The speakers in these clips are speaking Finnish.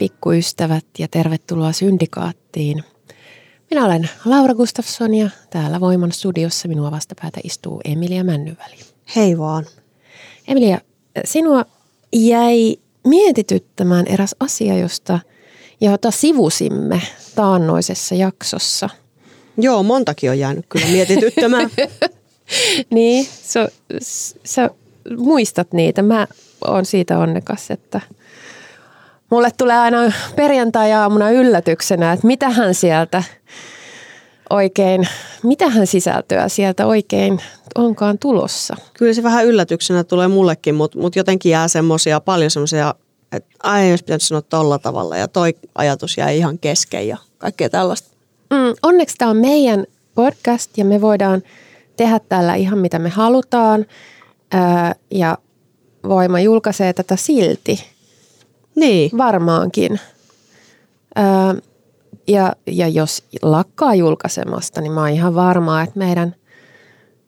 Hei pikkuystävät ja tervetuloa Syndikaattiin. Minä olen Laura Gustafsson ja täällä Voiman studiossa minua vastapäätä istuu Emilia Männyväli. Hei vaan. Emilia, sinua jäi mietityttämään eräs asia, josta, jota sivusimme taannoisessa jaksossa. Joo, montakin on jäänyt kyllä mietityttämään. niin, sä, sä muistat niitä. Mä oon siitä onnekas, että – mulle tulee aina perjantai-aamuna yllätyksenä, että mitähän sieltä oikein, mitähän sisältöä sieltä oikein onkaan tulossa. Kyllä se vähän yllätyksenä tulee mullekin, mutta mut jotenkin jää semmoisia, paljon semmoisia, että ai jos pitänyt sanoa tolla tavalla ja toi ajatus jää ihan kesken ja kaikkea tällaista. Mm, onneksi tämä on meidän podcast ja me voidaan tehdä täällä ihan mitä me halutaan ää, ja Voima julkaisee tätä silti – niin. Varmaankin. Öö, ja, ja jos lakkaa julkaisemasta, niin mä oon ihan varmaa, että meidän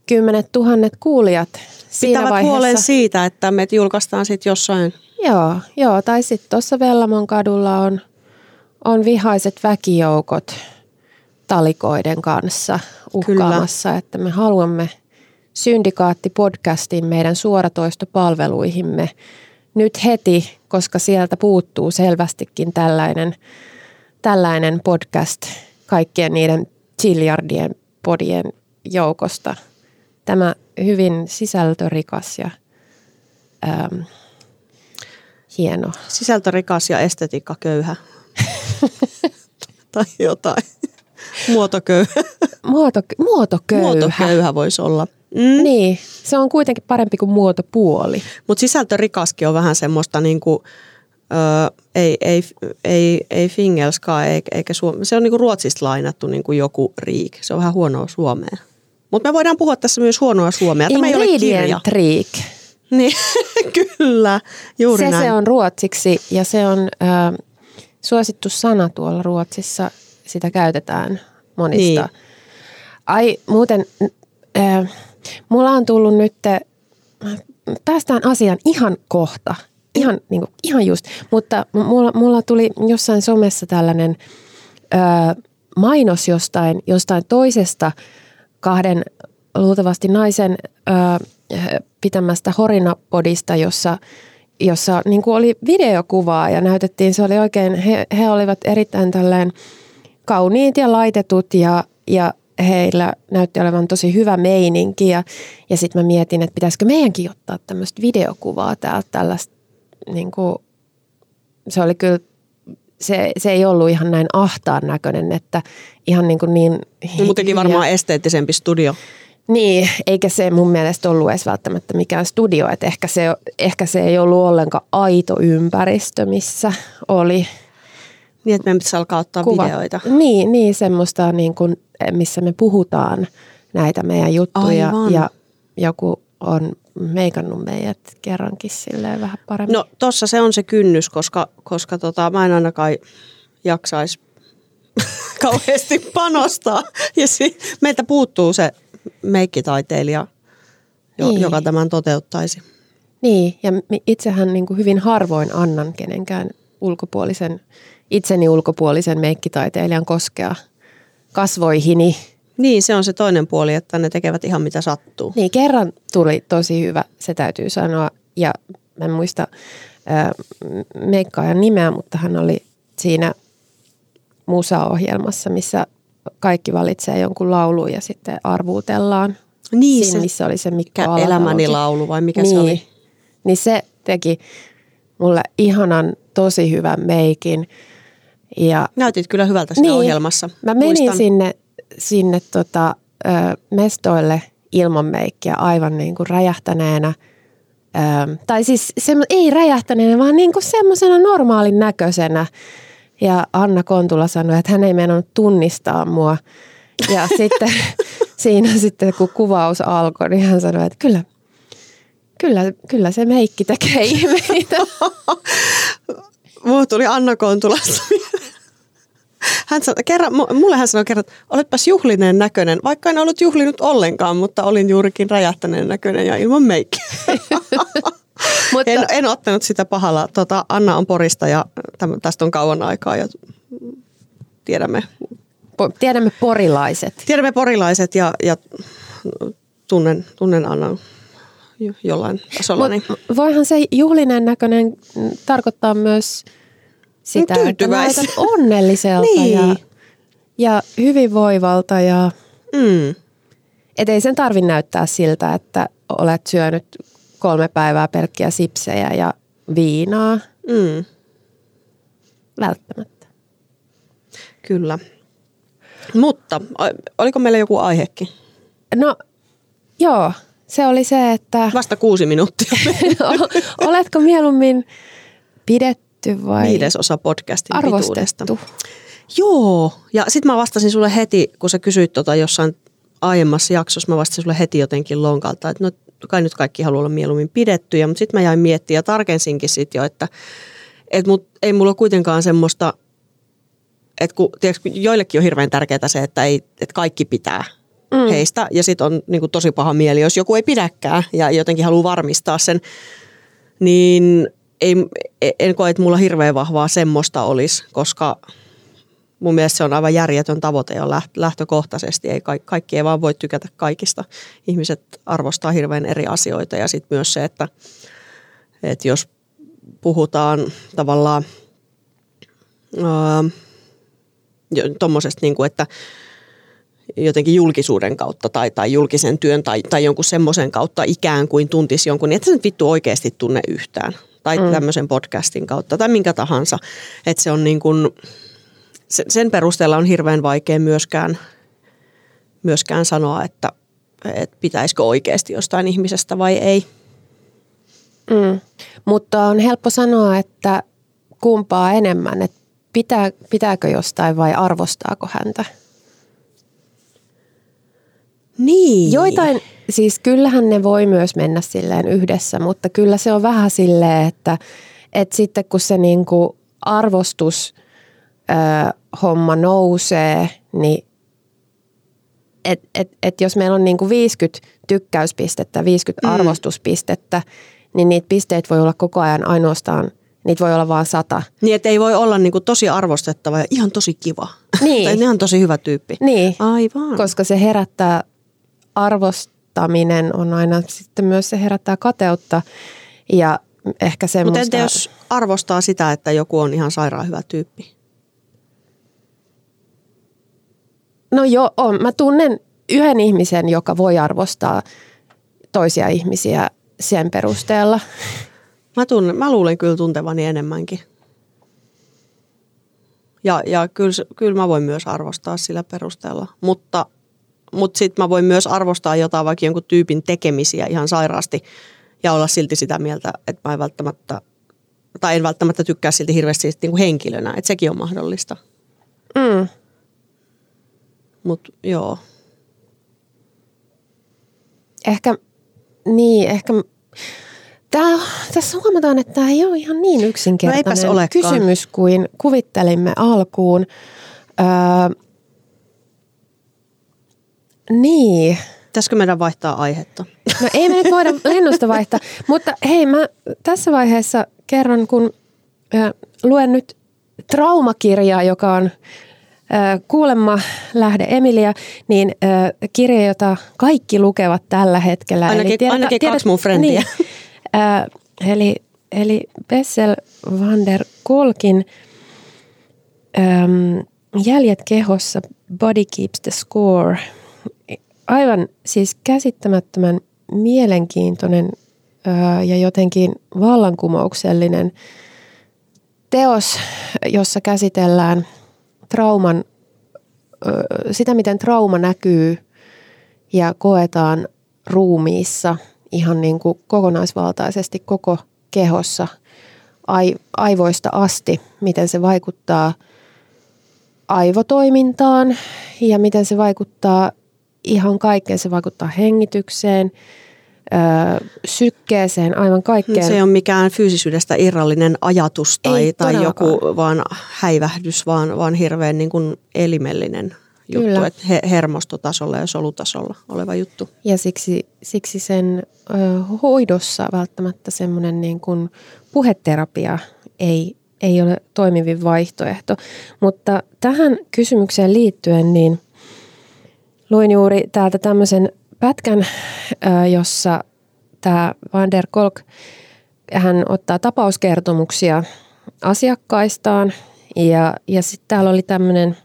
kymmenet tuhannet kuulijat siinä Pitävät vaiheessa... huolen siitä, että me julkaistaan sitten jossain. Joo, joo tai sitten tuossa Vellamon kadulla on, on vihaiset väkijoukot talikoiden kanssa uhkaamassa, Kyllä. että me haluamme syndikaatti-podcastin meidän suoratoistopalveluihimme nyt heti, koska sieltä puuttuu selvästikin tällainen, tällainen podcast kaikkien niiden chiljardien podien joukosta. Tämä hyvin sisältörikas ja ähm, hieno. Sisältörikas ja estetiikka köyhä. tai jotain. Muotoköyhä. Muoto, muotoköyhä. Muotoköyhä voisi olla. Mm. Niin, se on kuitenkin parempi kuin muotopuoli. Mutta sisältörikaskin on vähän semmoista niinku, ö, ei, ei, ei, ei fingelskaa eikä suome. Se on niinku Ruotsista lainattu niinku joku riik. Se on vähän huonoa suomea. Mutta me voidaan puhua tässä myös huonoa suomea. Tämä ei ole kirja. Riik. Niin, kyllä, juuri se, näin. Se on ruotsiksi ja se on ö, suosittu sana tuolla Ruotsissa. Sitä käytetään monista. Niin. Ai muuten... Ö, Mulla on tullut nyt, päästään asiaan ihan kohta, ihan, niin kuin, ihan just, mutta mulla, mulla tuli jossain somessa tällainen ö, mainos jostain, jostain toisesta kahden luultavasti naisen ö, pitämästä horinapodista, jossa jossa niin kuin oli videokuvaa ja näytettiin, se oli oikein, he, he olivat erittäin tälleen kauniit ja laitetut ja, ja heillä näytti olevan tosi hyvä meininki ja, ja sitten mä mietin, että pitäisikö meidänkin ottaa tämmöistä videokuvaa täältä tällaista, niin kuin, se oli kyllä, se, se ei ollut ihan näin ahtaan näköinen, että ihan niin kuin niin... No, muutenkin varmaan esteettisempi studio. Niin, eikä se mun mielestä ollut edes välttämättä mikään studio, että ehkä se, ehkä se ei ollut ollenkaan aito ympäristö, missä oli niin, että meidän pitäisi alkaa ottaa kuva. videoita. Niin, niin semmoista, niin kuin, missä me puhutaan näitä meidän juttuja Aivan. ja joku on meikannut meidät kerrankin silleen vähän paremmin. No tossa se on se kynnys, koska, koska tota, mä en ainakaan jaksaisi kauheasti panostaa. Ja si- meiltä puuttuu se meikkitaiteilija, jo, niin. joka tämän toteuttaisi. Niin, ja itsehän niin kuin hyvin harvoin annan kenenkään ulkopuolisen itseni ulkopuolisen meikkitaiteilijan koskea kasvoihini. Niin, se on se toinen puoli, että ne tekevät ihan mitä sattuu. Niin, kerran tuli tosi hyvä, se täytyy sanoa. Ja mä en muista äh, meikkaajan nimeä, mutta hän oli siinä musaohjelmassa, missä kaikki valitsee jonkun laulun ja sitten arvuutellaan. Niin, siinä se- missä oli se Mikko Mikä Alatalokin. elämäni laulu vai mikä niin, se oli? Niin se teki mulle ihanan, tosi hyvän meikin. Ja Näytit kyllä hyvältä siinä ohjelmassa. Mä menin Muistan. sinne, sinne tota, ö, mestoille ilman meikkiä aivan niin kuin räjähtäneenä. Ö, tai siis se, ei räjähtäneenä, vaan niin kuin semmoisena normaalin näköisenä. Ja Anna Kontula sanoi, että hän ei meinannut tunnistaa mua. Ja sitten siinä sitten, kun kuvaus alkoi, niin hän sanoi, että kyllä, kyllä, kyllä se meikki tekee ihmeitä. Mulla tuli Anna Kontulasta. Hän sanoi, kerran, mu- mulle hän sanoi kerran, että oletpas juhlinen näköinen, vaikka en ollut juhlinut ollenkaan, mutta olin juurikin räjähtäneen näköinen ja ilman meikkiä. Mutta, En, en ottanut sitä pahalla. Tota, Anna on Porista ja täm, tästä on kauan aikaa ja tiedämme, po, tiedämme porilaiset. tiedämme porilaiset ja, ja tunnen, tunnen Annan jo- jollain tasolla. Niin. Voihan se juhlinen näköinen tarkoittaa myös sitä, että näytät onnelliselta Niin. ja, ja hyvinvoivalta. Ja, Mm. et ei sen tarvi näyttää siltä, että olet syönyt kolme päivää pelkkiä sipsejä ja viinaa. Mm. Välttämättä. Kyllä. Mutta oliko meillä joku aihekin? No joo, se oli se, että Vasta kuusi minuuttia. oletko mieluummin pidetty vai Viidesosa podcastin pituudesta. arvostettu? Joo, ja sitten mä vastasin sulle heti, kun sä kysyit tota jossain aiemmassa jaksossa, mä vastasin sulle heti jotenkin lonkalta, että no kai nyt kaikki haluaa olla mieluummin pidettyjä, mutta sitten mä jäin miettimään ja tarkensinkin sitten jo, että et mut, ei mulla ole kuitenkaan semmoista, että kun, tiedätkö, kun joillekin on hirveän tärkeää se, että, ei, että kaikki pitää mm. heistä, ja sitten on niin kuin, tosi paha mieli, jos joku ei pidäkään ja jotenkin haluaa varmistaa sen, niin ei, en koe, että mulla hirveän vahvaa semmoista olisi, koska mun mielestä se on aivan järjetön tavoite jo läht- lähtökohtaisesti. Ei, ka- kaikki ei vaan voi tykätä kaikista. Ihmiset arvostaa hirveän eri asioita ja sitten myös se, että, että jos puhutaan tavallaan tuommoisesta, niin kuin, että jotenkin julkisuuden kautta tai, tai julkisen työn tai, tai jonkun semmoisen kautta ikään kuin tuntisi jonkun, niin että se nyt vittu oikeasti tunne yhtään. Tai mm. tämmöisen podcastin kautta tai minkä tahansa. Että se on niin kuin, sen, perusteella on hirveän vaikea myöskään, myöskään sanoa, että, että pitäisikö oikeasti jostain ihmisestä vai ei. Mm. Mutta on helppo sanoa, että kumpaa enemmän, että pitää, pitääkö jostain vai arvostaako häntä. Niin. Joitain, siis kyllähän ne voi myös mennä silleen yhdessä, mutta kyllä se on vähän silleen, että, että sitten kun se niinku arvostus ö, homma nousee, niin et, et, et jos meillä on niinku 50 tykkäyspistettä, 50 Mm. arvostuspistettä, niin niitä pisteitä voi olla koko ajan ainoastaan, niitä voi olla vain sata. Niin, että ei voi olla niin kuin tosi arvostettava ja ihan tosi kiva. Niin. tai ihan tosi hyvä tyyppi. Niin, Aivan. koska se herättää arvostaminen on aina sitten myös se herättää kateutta ja ehkä Mutta semmoista. entä jos arvostaa sitä, että joku on ihan sairaan hyvä tyyppi? No joo, on. Mä tunnen yhden ihmisen, joka voi arvostaa toisia ihmisiä sen perusteella. Mä, tunnen, mä luulen kyllä tuntevani enemmänkin. Ja, ja kyllä, kyllä mä voin myös arvostaa sillä perusteella. Mutta, mutta sitten mä voin myös arvostaa jotain vaikka jonkun tyypin tekemisiä ihan sairaasti ja olla silti sitä mieltä, että mä en välttämättä, tai en välttämättä tykkää silti hirveästi siitä niin kuin henkilönä. Että sekin on mahdollista. Mm. Mutta joo. Ehkä, niin, ehkä... Tää, tässä huomataan, että tämä ei ole ihan niin No yksinkertainen olekaan. kysymys kuin kuvittelimme alkuun. Öö, niin, Pitäisikö meidän vaihtaa aihetta? No ei me nyt voida lennosta vaihtaa, mutta hei mä tässä vaiheessa kerron, kun ö, luen nyt traumakirjaa, joka on ö, kuulemma lähde Emilia, niin ö, kirja, jota kaikki lukevat tällä hetkellä. Ainakin- ainakin kaksi mun frendiä. Niin, ö, eli, eli Bessel van der Kolkin äm, Jäljet kehossa, Body Keeps the Score aivan siis käsittämättömän mielenkiintoinen ö, ja jotenkin vallankumouksellinen teos, jossa käsitellään trauman, ö, sitä miten trauma näkyy ja koetaan ruumiissa ihan niin kuin kokonaisvaltaisesti koko kehossa aivoista asti, miten se vaikuttaa aivotoimintaan ja miten se vaikuttaa ihan kaikkeen. Se vaikuttaa hengitykseen, sykkeeseen, aivan kaikkeen. Se ei ole mikään fyysisyydestä irrallinen ajatus tai, tai joku vaan häivähdys, vaan, vaan hirveän niin kuin elimellinen juttu, Kyllä. että hermostotasolla ja solutasolla oleva juttu. Ja siksi, siksi sen ö, hoidossa välttämättä semmoinen niin kuin puheterapia ei, ei ole toimivin vaihtoehto. Mutta tähän kysymykseen liittyen, niin luin juuri täältä tämmöisen pätkän, jossa tämä Van der Kolk, hän ottaa tapauskertomuksia asiakkaistaan. Ja, ja sitten täällä oli tämmöinen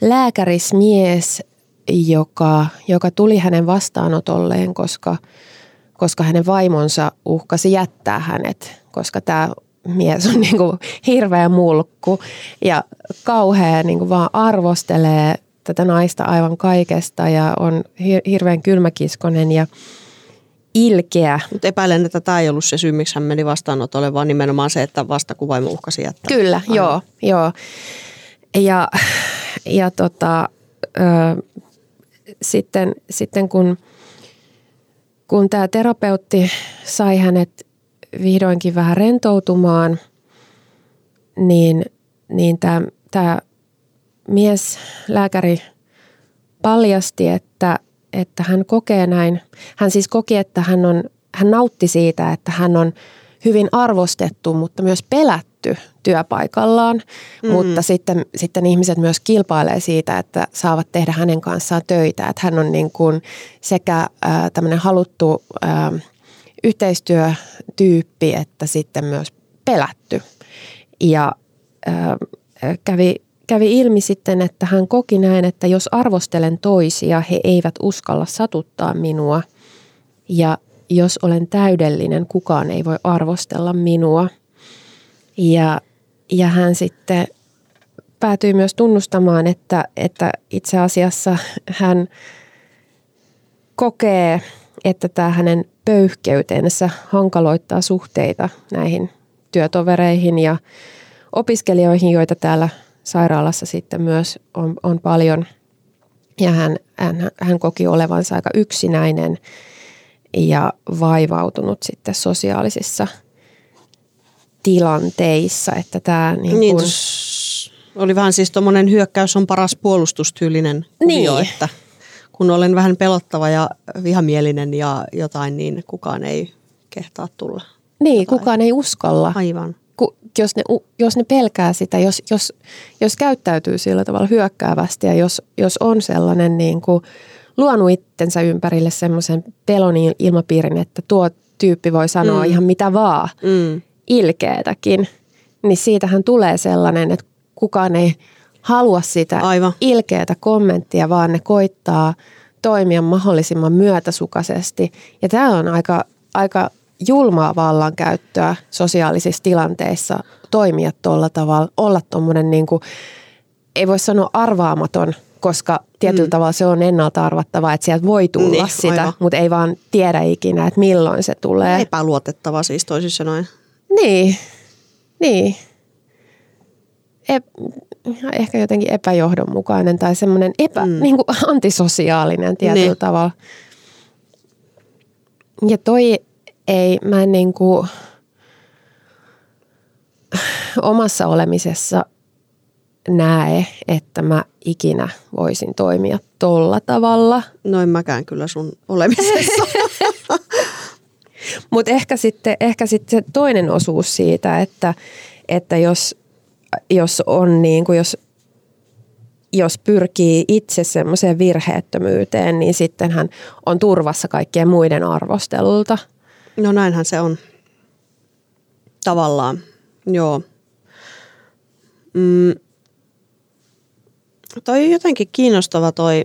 lääkärismies, joka, joka tuli hänen vastaanotolleen, koska, koska hänen vaimonsa uhkasi jättää hänet, koska tämä mies on niin kuin hirveä mulkku ja kauhean niin kuin vaan arvostelee tätä naista aivan kaikesta ja on hirveän kylmäkiskonen ja ilkeä. Mutta epäilen, että tämä ei ollut se syy, miksi hän meni vastaanotolle, vaan nimenomaan se, että vastakuvaimo uhkasi jättää. Kyllä, Aina. joo, joo. Ja, ja tota, ö, sitten, sitten kun, kun tämä terapeutti sai hänet vihdoinkin vähän rentoutumaan, niin, niin tämä mies, lääkäri paljasti, että, että hän kokee näin. Hän siis koki, että hän, on, hän nautti siitä, että hän on hyvin arvostettu, mutta myös pelätty työpaikallaan. Mm. Mutta sitten, sitten ihmiset myös kilpailee siitä, että saavat tehdä hänen kanssaan töitä. Että hän on niin kuin sekä äh, tämmöinen haluttu äh, yhteistyötyyppi, että sitten myös pelätty. Ja äh, kävi kävi ilmi sitten, että hän koki näin, että jos arvostelen toisia, he eivät uskalla satuttaa minua. Ja jos olen täydellinen, kukaan ei voi arvostella minua. Ja, ja hän sitten päätyi myös tunnustamaan, että, että itse asiassa hän kokee, että tämä hänen pöyhkeytensä hankaloittaa suhteita näihin työtovereihin ja opiskelijoihin, joita täällä sairaalassa sitten myös on, on paljon. Ja hän, hän, hän koki olevansa aika yksinäinen ja vaivautunut sitten sosiaalisissa tilanteissa. Että tämä niin niin, kun... oli vähän siis tuommoinen hyökkäys on paras puolustustyylinen kuvio, niin. että kun olen vähän pelottava ja vihamielinen ja jotain, niin kukaan ei kehtaa tulla. Niin, jotain. kukaan ei uskalla. Aivan jos ne, jos ne pelkää sitä, jos, jos, jos käyttäytyy sillä tavalla hyökkäävästi ja jos, jos on sellainen niin kuin luonut itsensä ympärille semmoisen pelon ilmapiirin, että tuo tyyppi voi sanoa mm. ihan mitä vaan, mm. ilkeetäkin, niin siitähän tulee sellainen, että kukaan ei halua sitä Aivan. ilkeätä kommenttia, vaan ne koittaa toimia mahdollisimman myötäsukaisesti. Ja tämä on aika, aika julmaa vallankäyttöä sosiaalisissa tilanteissa toimia tuolla tavalla, olla tuommoinen niin kuin, ei voi sanoa arvaamaton, koska tietyllä mm. tavalla se on ennalta arvattavaa, että sieltä voi tulla niin, sitä, aivan. mutta ei vaan tiedä ikinä, että milloin se tulee. Epäluotettava siis toisin sanoen. Niin, niin. E- ehkä jotenkin epäjohdonmukainen tai semmoinen epä, mm. niin kuin antisosiaalinen tietyllä niin. tavalla. Ja toi ei, mä en niin kuin omassa olemisessa näe, että mä ikinä voisin toimia tolla tavalla. No en mäkään kyllä sun olemisessa. Mutta ehkä sitten ehkä sit se toinen osuus siitä, että, että jos, jos on niin kuin, jos, jos pyrkii itse semmoiseen virheettömyyteen, niin sitten hän on turvassa kaikkien muiden arvostelulta – No näinhän se on. Tavallaan, joo. Mm. Toi jotenkin kiinnostava toi,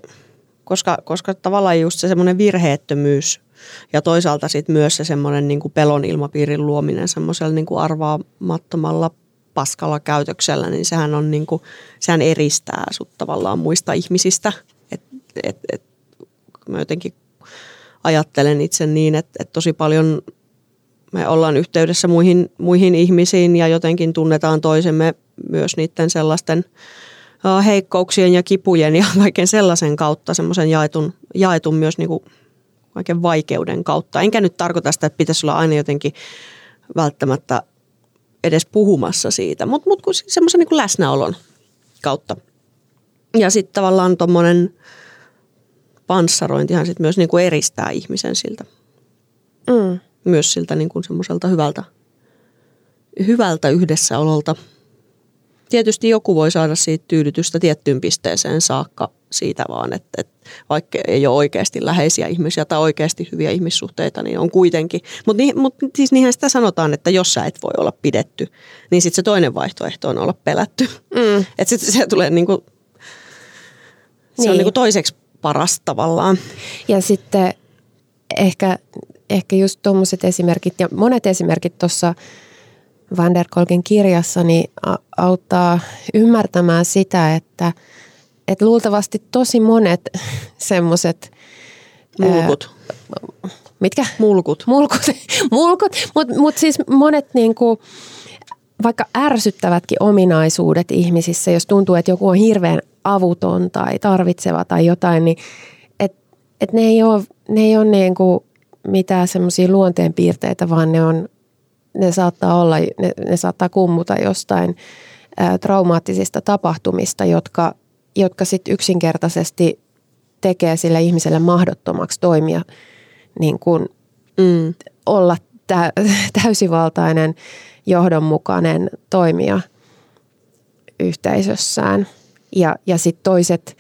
koska, koska tavallaan just se semmoinen virheettömyys ja toisaalta sitten myös se semmoinen niin kuin pelon ilmapiirin luominen semmoisella niin kuin arvaamattomalla paskalla käytöksellä, niin sehän, on niin kuin, sehän eristää sut tavallaan muista ihmisistä. Et, et, et, mä jotenkin ajattelen itse niin, että, että tosi paljon me ollaan yhteydessä muihin, muihin ihmisiin ja jotenkin tunnetaan toisemme myös niiden sellaisten heikkouksien ja kipujen ja kaiken sellaisen kautta, semmoisen jaetun, jaetun myös niin kuin kaiken vaikeuden kautta. Enkä nyt tarkoita sitä, että pitäisi olla aina jotenkin välttämättä edes puhumassa siitä, mutta mut, semmoisen niin läsnäolon kautta. Ja sitten tavallaan tuommoinen panssarointihan sitten myös niin kuin eristää ihmisen siltä. Mm. Myös siltä niin kuin semmoiselta hyvältä, hyvältä yhdessäololta. Tietysti joku voi saada siitä tyydytystä tiettyyn pisteeseen saakka siitä vaan, että, että vaikka ei ole oikeasti läheisiä ihmisiä tai oikeasti hyviä ihmissuhteita, niin on kuitenkin. Mutta niin, mut siis niinhän sitä sanotaan, että jos sä et voi olla pidetty, niin sitten se toinen vaihtoehto on olla pelätty. Mm. Että sitten se tulee niinku, se niin. on niinku toiseksi paras tavallaan. Ja sitten ehkä, ehkä just tuommoiset esimerkit ja monet esimerkit tuossa Van der Kolkin kirjassa niin auttaa ymmärtämään sitä, että, että luultavasti tosi monet semmoiset Mulkut. Ää, mitkä? Mulkut. Mulkut, mulkut mutta mut siis monet niinku, vaikka ärsyttävätkin ominaisuudet ihmisissä, jos tuntuu, että joku on hirveän avuton tai tarvitseva tai jotain, niin et, et ne ei ole, ne ei ole niin kuin mitään semmoisia luonteenpiirteitä, vaan ne, on, ne saattaa olla, ne, ne saattaa kummuta jostain ää, traumaattisista tapahtumista, jotka, jotka sitten yksinkertaisesti tekee sille ihmiselle mahdottomaksi toimia niin kuin mm. olla tä, täysivaltainen, johdonmukainen toimija yhteisössään – ja, ja sitten toiset,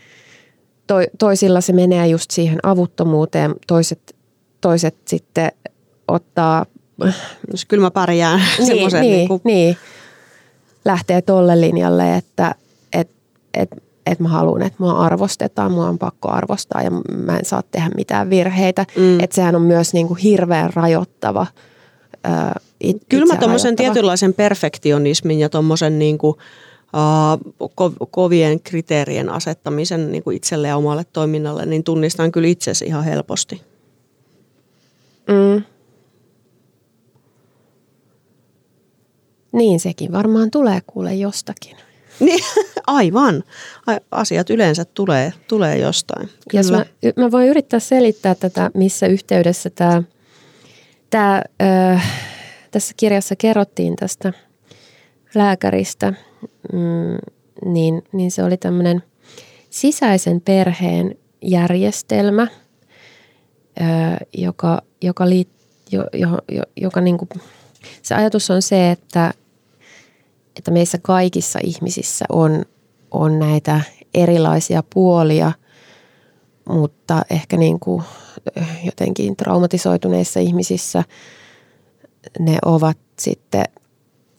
to, toisilla se menee just siihen avuttomuuteen, toiset, toiset sitten ottaa... Jos kyllä mä pärjään niin, semmoisen. Niin, niin, kuin... niin, lähtee tolle linjalle, että et, et, et mä haluan, että mua arvostetaan, mua on pakko arvostaa ja mä en saa tehdä mitään virheitä. Mm. Että sehän on myös niin kuin hirveän rajoittava. it, Kyllä mä tuommoisen tietynlaisen perfektionismin ja tuommoisen niin kuin, kovien kriteerien asettamisen niin kuin itselle ja omalle toiminnalle, niin tunnistan kyllä itsesi ihan helposti. Mm. Niin sekin varmaan tulee kuule jostakin. Niin, aivan. Asiat yleensä tulee, tulee jostain. Kyllä. Jos mä, mä voin yrittää selittää tätä, missä yhteydessä tämä, tämä äh, tässä kirjassa kerrottiin tästä lääkäristä – mm, niin, niin se oli tämmöinen sisäisen perheen järjestelmä, joka, joka, liit, jo, jo, jo, joka niin kuin, se ajatus on se, että, että meissä kaikissa ihmisissä on, on näitä erilaisia puolia, mutta ehkä niin kuin jotenkin traumatisoituneissa ihmisissä ne ovat sitten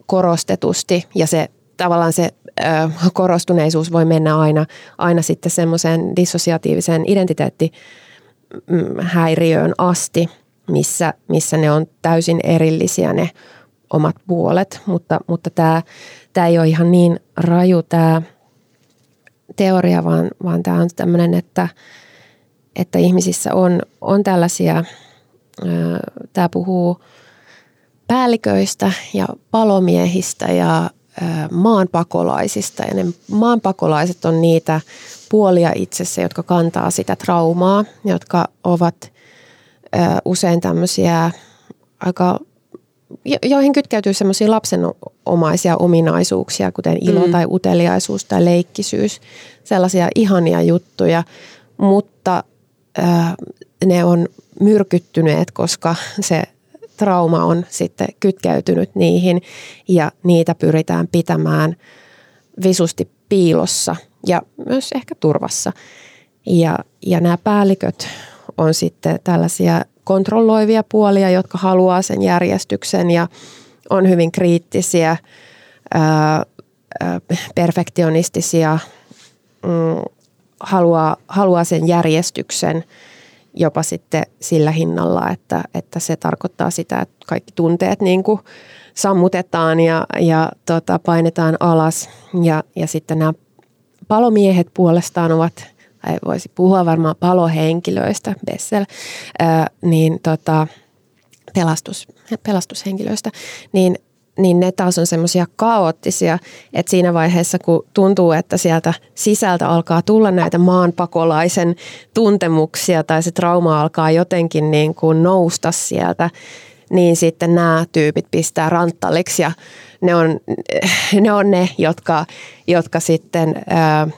korostetusti ja se tavallaan se ö, korostuneisuus voi mennä aina, aina sitten semmoiseen dissosiatiiviseen identiteettihäiriöön asti, missä, missä ne on täysin erillisiä ne omat puolet, mutta, mutta tämä, tämä ei ole ihan niin raju tämä teoria, vaan, vaan tämä on tämmöinen, että, että ihmisissä on, on tällaisia, tämä puhuu päälliköistä ja palomiehistä ja maanpakolaisista. Ja ne maanpakolaiset on niitä puolia itsessä, jotka kantaa sitä traumaa, jotka ovat usein tämmöisiä aika joihin kytkeytyy semmoisia lapsenomaisia ominaisuuksia, kuten ilo mm. tai uteliaisuus tai leikkisyys, sellaisia ihania juttuja, mutta äh, ne on myrkyttyneet, koska se trauma on sitten kytkeytynyt niihin ja niitä pyritään pitämään visusti piilossa ja myös ehkä turvassa. Ja, ja nämä päälliköt on sitten tällaisia kontrolloivia puolia, jotka haluaa sen järjestyksen ja on hyvin kriittisiä, ää, ää, perfektionistisia, mm, haluaa, haluaa sen järjestyksen jopa sitten sillä hinnalla, että, että se tarkoittaa sitä, että kaikki tunteet niin kuin sammutetaan ja, ja tota, painetaan alas. Ja, ja sitten nämä palomiehet puolestaan ovat, tai voisi puhua varmaan palohenkilöistä, Bessel, ää, niin tota, pelastus, pelastushenkilöistä, niin niin ne taas on semmoisia kaoottisia, että siinä vaiheessa kun tuntuu, että sieltä sisältä alkaa tulla näitä maanpakolaisen tuntemuksia tai se trauma alkaa jotenkin niin kuin nousta sieltä, niin sitten nämä tyypit pistää ranttaliksi ja ne on ne, on ne jotka, jotka sitten ää,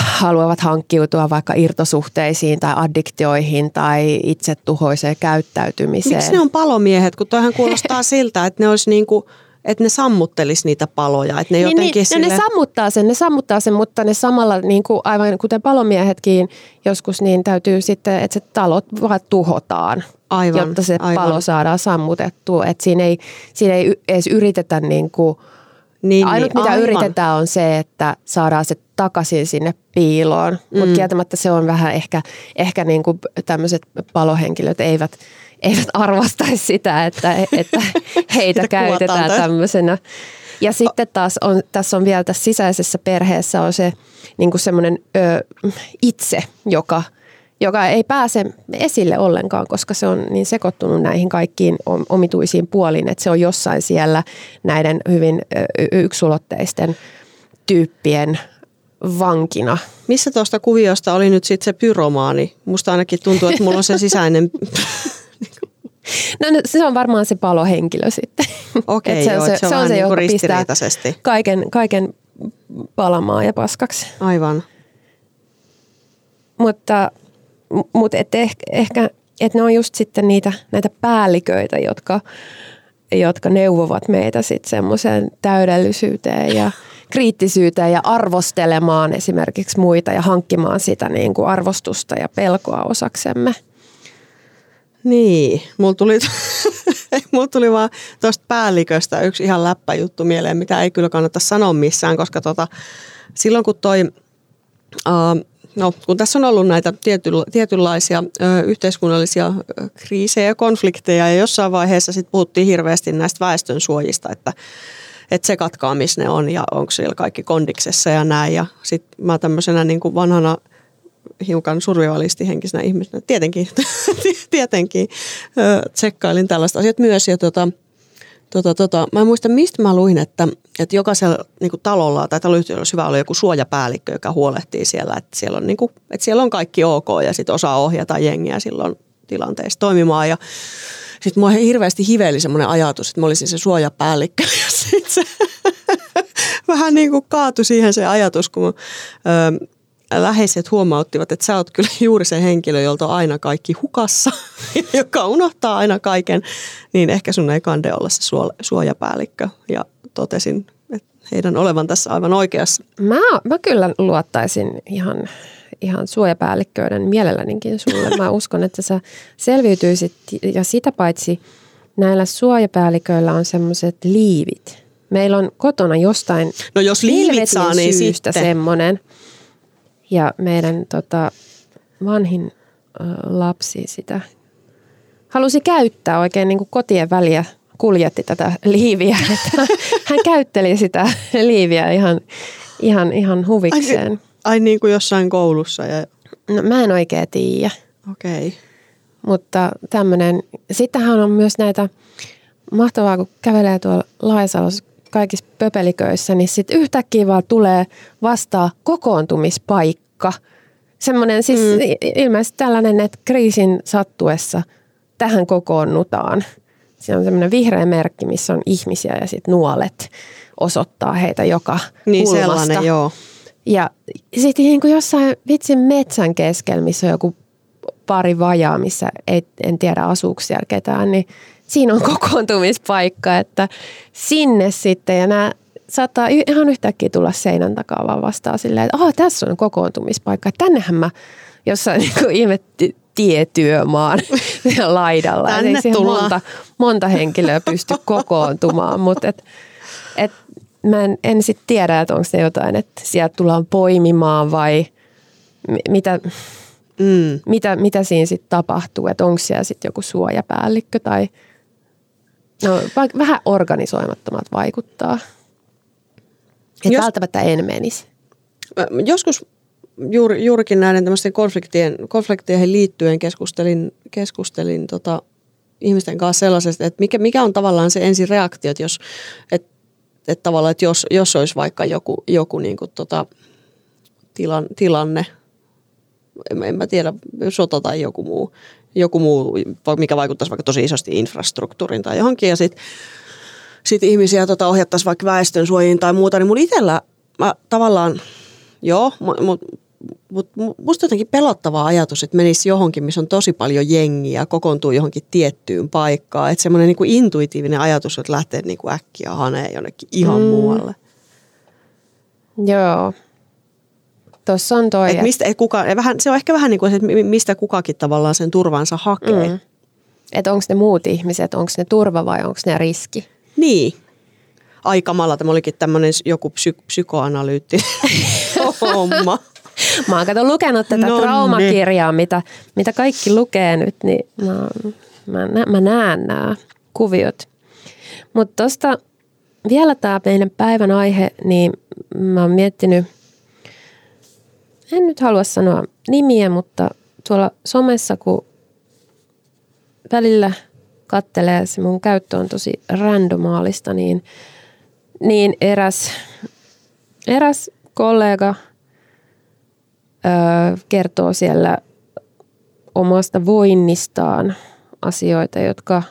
haluavat hankkiutua vaikka irtosuhteisiin tai addiktioihin tai itsetuhoiseen käyttäytymiseen. Miksi ne on palomiehet, kun toihan kuulostaa siltä, että ne olisi niin kuin että ne sammuttelisi niitä paloja. Että ne, niin, jotenkin niin, sille... no ne sammuttaa sen, ne sammuttaa sen, mutta ne samalla, niin kuin, aivan kuten palomiehetkin joskus, niin täytyy sitten, että se talot vaan tuhotaan, aivan, jotta se aivan. palo saadaan sammutettua. Että siinä ei, siinä ei edes yritetä niin kuin, niin, Ainut niin, mitä aivan. yritetään on se, että saadaan se takaisin sinne piiloon, mm. mutta kieltämättä se on vähän ehkä, ehkä niin kuin tämmöiset palohenkilöt eivät, eivät arvostaisi sitä, että, että heitä käytetään tämmöisenä. Ja sitten taas on, tässä on vielä tässä sisäisessä perheessä on se niin kuin semmoinen ö, itse, joka – joka ei pääse esille ollenkaan, koska se on niin sekoittunut näihin kaikkiin omituisiin puoliin, että se on jossain siellä näiden hyvin yksulotteisten tyyppien vankina. Missä tuosta kuviosta oli nyt sitten se pyromaani? Musta ainakin tuntuu, että mulla on se sisäinen... No, no se on varmaan se palohenkilö sitten. Okei, okay, joo, se, se, on se, on se joka niinku pistää kaiken, kaiken palamaan ja paskaksi. Aivan. Mutta mutta et ehkä, et ne on just sitten niitä, näitä päälliköitä, jotka, jotka neuvovat meitä sitten semmoiseen täydellisyyteen ja kriittisyyteen ja arvostelemaan esimerkiksi muita ja hankkimaan sitä niin kuin arvostusta ja pelkoa osaksemme. Niin, mulla tuli, mulla tuli vaan tuosta päälliköstä yksi ihan läppäjuttu mieleen, mitä ei kyllä kannata sanoa missään, koska tota, silloin kun toi uh, no, kun tässä on ollut näitä tietynlaisia yhteiskunnallisia kriisejä ja konflikteja ja jossain vaiheessa sitten puhuttiin hirveästi näistä väestön suojista, että että se katkaa, missä ne on ja onko siellä kaikki kondiksessa ja näin. Ja sitten mä tämmöisenä niin kuin vanhana hiukan survivalistihenkisenä ihmisenä, tietenkin, tietenkin tsekkailin tällaista asiat myös. Ja tota, Tota, tota, mä en muista, mistä mä luin, että, että jokaisella niin kuin talolla tai taloyhtiöllä olisi hyvä olla joku suojapäällikkö, joka huolehtii siellä, että siellä on, niin kuin, että siellä on kaikki ok ja sitten osaa ohjata jengiä silloin tilanteessa toimimaan. Ja sitten mua hirveästi hiveli semmoinen ajatus, että mä olisin se suojapäällikkö ja sitten se vähän niin kuin kaatui siihen se ajatus, kun ö, läheiset huomauttivat, että sä oot kyllä juuri se henkilö, jolta on aina kaikki hukassa, joka unohtaa aina kaiken, niin ehkä sun ei kande olla se suojapäällikkö. Ja totesin, että heidän olevan tässä aivan oikeassa. Mä, mä kyllä luottaisin ihan, ihan suojapäällikköiden mielellänikin sulle. Mä uskon, että sä selviytyisit ja sitä paitsi näillä suojapäälliköillä on semmoiset liivit. Meillä on kotona jostain no jos liivit saa, niin syystä semmoinen – ja meidän tota, vanhin ö, lapsi sitä halusi käyttää oikein niin kuin kotien väliä kuljetti tätä liiviä. Että hän käytteli sitä liiviä ihan, ihan, ihan huvikseen. Ai, ai niin kuin jossain koulussa? Ja... No, mä en oikein tiedä. Okei. Okay. Mutta tämmöinen, sittenhän on myös näitä, mahtavaa kun kävelee tuolla Laisalossa kaikissa pöpeliköissä, niin sitten yhtäkkiä vaan tulee vastaan kokoontumispaikka. Semmoinen siis mm. ilmeisesti tällainen, että kriisin sattuessa tähän kokoonnutaan. Se on semmoinen vihreä merkki, missä on ihmisiä ja sitten nuolet osoittaa heitä joka niin kulmasta. sellainen, joo. Ja sitten niin kuin jossain vitsin metsän keskellä, missä on joku pari vajaa, missä ei, en tiedä asuuko siellä ketään, niin siinä on kokoontumispaikka, että sinne sitten ja nämä saattaa ihan yhtäkkiä tulla seinän takaa vaan vastaan silleen, että oh, tässä on kokoontumispaikka, tännehän mä jossain niin kuin ihme tietyömaan laidalla. Tänne ei monta, monta henkilöä pysty kokoontumaan, mutta et, et, mä en, en sitten tiedä, että onko se jotain, että sieltä tullaan poimimaan vai mitä, mm. mitä, mitä siinä sitten tapahtuu, että onko siellä sitten joku suojapäällikkö tai no, vähän organisoimattomat vaikuttaa. Että Jos, välttämättä en menisi. Joskus juuri, juurikin näiden tämmöisten konfliktien, konflikteihin liittyen keskustelin, keskustelin tota, ihmisten kanssa sellaisesta, että mikä, mikä on tavallaan se ensireaktio, että jos, että, että tavallaan, että jos, jos olisi vaikka joku, joku niin kuin tota, tilan, tilanne, en, en mä tiedä, sota tai joku muu, joku muu, mikä vaikuttaisi vaikka tosi isosti infrastruktuuriin tai johonkin, ja sitten sit ihmisiä tota, ohjattaisiin vaikka väestönsuojiin tai muuta, niin mun itsellä mä tavallaan, joo, mutta mutta musta jotenkin pelottava ajatus, että menisi johonkin, missä on tosi paljon jengiä, kokoontuu johonkin tiettyyn paikkaan. Että semmoinen niin intuitiivinen ajatus, että lähtee niin kuin äkkiä haneen jonnekin ihan mm. muualle. Joo. Tuossa on toi. Et mistä, et kuka, vähän, se on ehkä vähän niin kuin, että mistä kukakin tavallaan sen turvansa hakee. Mm. Että onko ne muut ihmiset, onko ne turva vai onko ne riski? Niin. Aikamalla tämä olikin tämmöinen joku psy- psykoanalyyttinen homma. Mä oon kato lukenut tätä no traumakirjaa, mitä, mitä kaikki lukee nyt, niin mä, mä, nä, mä näen nämä kuviot. Mutta tuosta vielä tämä meidän päivän aihe, niin mä oon miettinyt, en nyt halua sanoa nimiä, mutta tuolla somessa, kun välillä kattelee, se mun käyttö on tosi randomaalista, niin, niin eräs, eräs kollega – kertoo siellä omasta voinnistaan asioita, jotka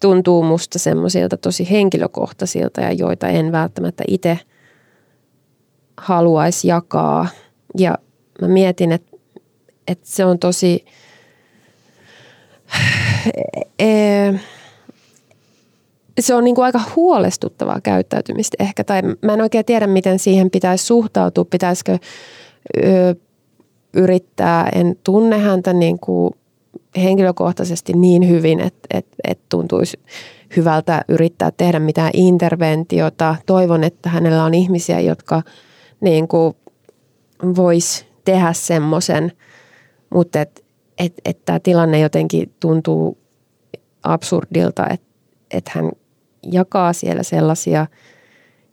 tuntuu musta semmoisilta tosi henkilökohtaisilta ja joita en välttämättä itse haluaisi jakaa. Ja mä mietin, että, että se on tosi... E, se on niin kuin aika huolestuttavaa käyttäytymistä ehkä, tai mä en oikein tiedä, miten siihen pitäisi suhtautua. Pitäisikö yrittää, en tunne häntä niin kuin henkilökohtaisesti niin hyvin, että, että, että tuntuisi hyvältä yrittää tehdä mitään interventiota. Toivon, että hänellä on ihmisiä, jotka niin kuin vois tehdä semmoisen, mutta että et, et tämä tilanne jotenkin tuntuu absurdilta, että et hän jakaa siellä sellaisia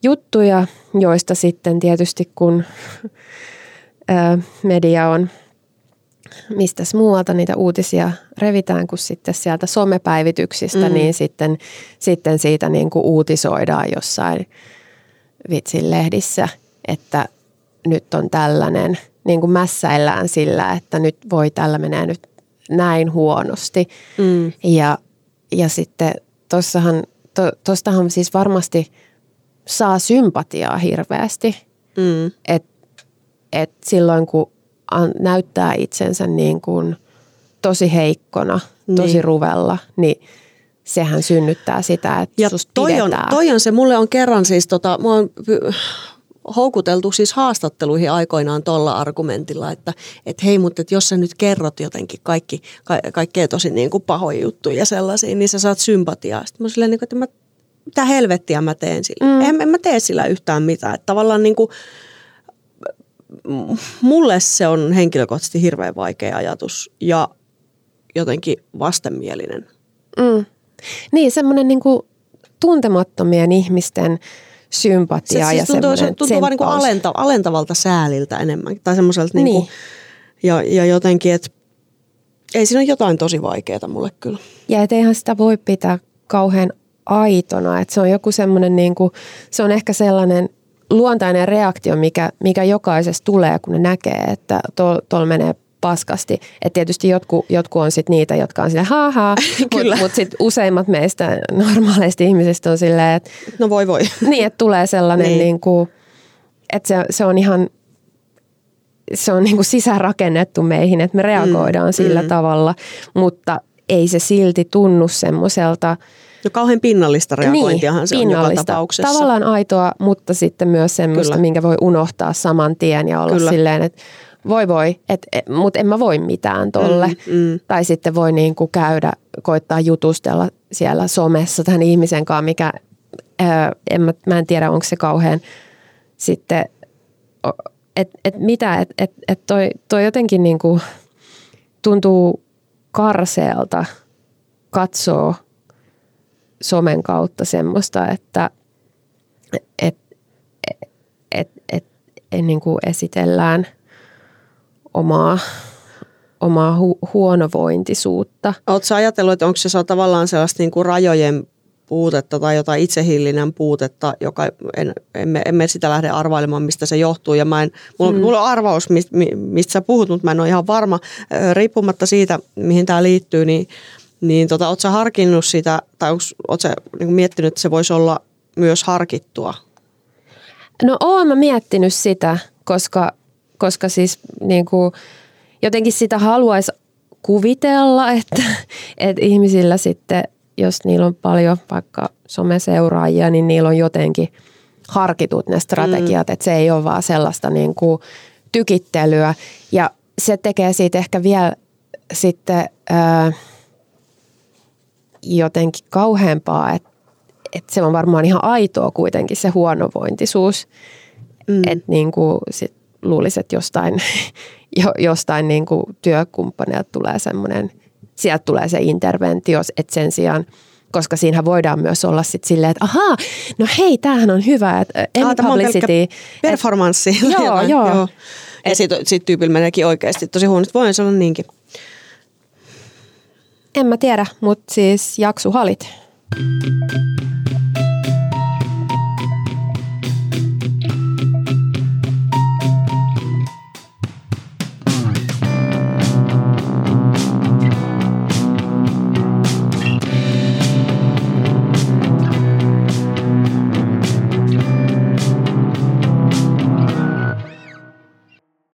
juttuja, joista sitten tietysti kun media on, mistä muualta niitä uutisia revitään kuin sitten sieltä somepäivityksistä, mm. niin sitten, sitten siitä niin kuin uutisoidaan jossain vitsin lehdissä, että nyt on tällainen, niin kuin mässäillään sillä, että nyt voi tällä menee nyt näin huonosti. Mm. Ja, ja sitten tossahan, to, tostahan siis varmasti saa sympatiaa hirveästi. Mm. Että että silloin kun näyttää itsensä niin kuin tosi heikkona, tosi niin. ruvella, niin sehän synnyttää sitä, että ja susta toi on, toi on se, mulle on kerran siis, tota, mua on houkuteltu siis haastatteluihin aikoinaan tuolla argumentilla, että et hei, mutta et jos sä nyt kerrot jotenkin kaikki, ka, kaikkea tosi niin kuin pahoja juttuja ja sellaisia, niin sä saat sympatiaa. Sitten mä silleen, niin kuin, että mä, mitä helvettiä mä teen sillä. Mm. En, en mä tee sillä yhtään mitään. Että tavallaan niin kuin, mulle se on henkilökohtaisesti hirveän vaikea ajatus ja jotenkin vastenmielinen. Mm. Niin, semmoinen niin tuntemattomien ihmisten sympatia se, siis ja tuntuu, se tuntuu vaan niin alenta, alentavalta sääliltä enemmän. Tai semmoiselta niin. niin. ja, ja jotenkin, että ei siinä ole jotain tosi vaikeaa mulle kyllä. Ja et eihän sitä voi pitää kauhean aitona. Että se on joku semmoinen, niin kuin, se on ehkä sellainen luontainen reaktio, mikä, mikä jokaisessa tulee, kun ne näkee, että tuolla tol menee paskasti. että tietysti jotkut, jotkut on sit niitä, jotka on silleen haha, mutta mut sitten useimmat meistä normaaleista ihmisistä on silleen, että... No voi voi. Niin, että tulee sellainen niin. niin kuin, että se, se on ihan se on niin kuin sisäänrakennettu meihin, että me reagoidaan mm, sillä mm. tavalla, mutta ei se silti tunnu semmoiselta – No kauhean pinnallista reagointiahan niin, se pinnallista. on joka tapauksessa. Tavallaan aitoa, mutta sitten myös semmoista, Kyllä. minkä voi unohtaa saman tien ja olla Kyllä. silleen, että voi voi, et, et, mutta en mä voi mitään tolle. Mm, mm. Tai sitten voi niin kuin käydä, koittaa jutustella siellä somessa tämän ihmisen kanssa, mikä en, mä, mä en tiedä, onko se kauhean sitten, että et mitä, että et, et toi, toi jotenkin niin kuin tuntuu karseelta katsoa somen kautta semmoista, että et, et, et, et, et niin kuin esitellään omaa omaa hu- huonovointisuutta. Oletko ajatellut, että onko se tavallaan sellaista niin kuin rajojen puutetta tai jotain itsehillinnän puutetta, joka en, emme, emme sitä lähde arvailemaan, mistä se johtuu. Ja mä en, mulla, hmm. mulla on arvaus, mistä, mistä sä puhut, mutta mä en ole ihan varma. Riippumatta siitä, mihin tämä liittyy, niin, niin tota, ootko sä harkinnut sitä, tai ootko sä niin miettinyt, että se voisi olla myös harkittua? No oon mä miettinyt sitä, koska, koska siis niin kuin, jotenkin sitä haluaisi kuvitella, että, että ihmisillä sitten, jos niillä on paljon vaikka someseuraajia, niin niillä on jotenkin harkitut ne strategiat, mm. että se ei ole vaan sellaista niin kuin tykittelyä. Ja se tekee siitä ehkä vielä sitten ää, jotenkin kauheampaa, että, että se on varmaan ihan aitoa kuitenkin se huonovointisuus. Mm. Että niin kuin sit luulisi, että jostain jo, jostain niin kuin työkumppaneilta tulee semmoinen, sieltä tulee se interventio, että sen sijaan koska siinä voidaan myös olla sit silleen, että ahaa, no hei, tämähän on hyvä, että ah, publicity. performanssi. Et, joo, joo. joo. Ja sitten sit tyypillä meneekin oikeasti tosi huonosti. Voin sanoa niinkin. En mä tiedä, mutta siis jaksu halit.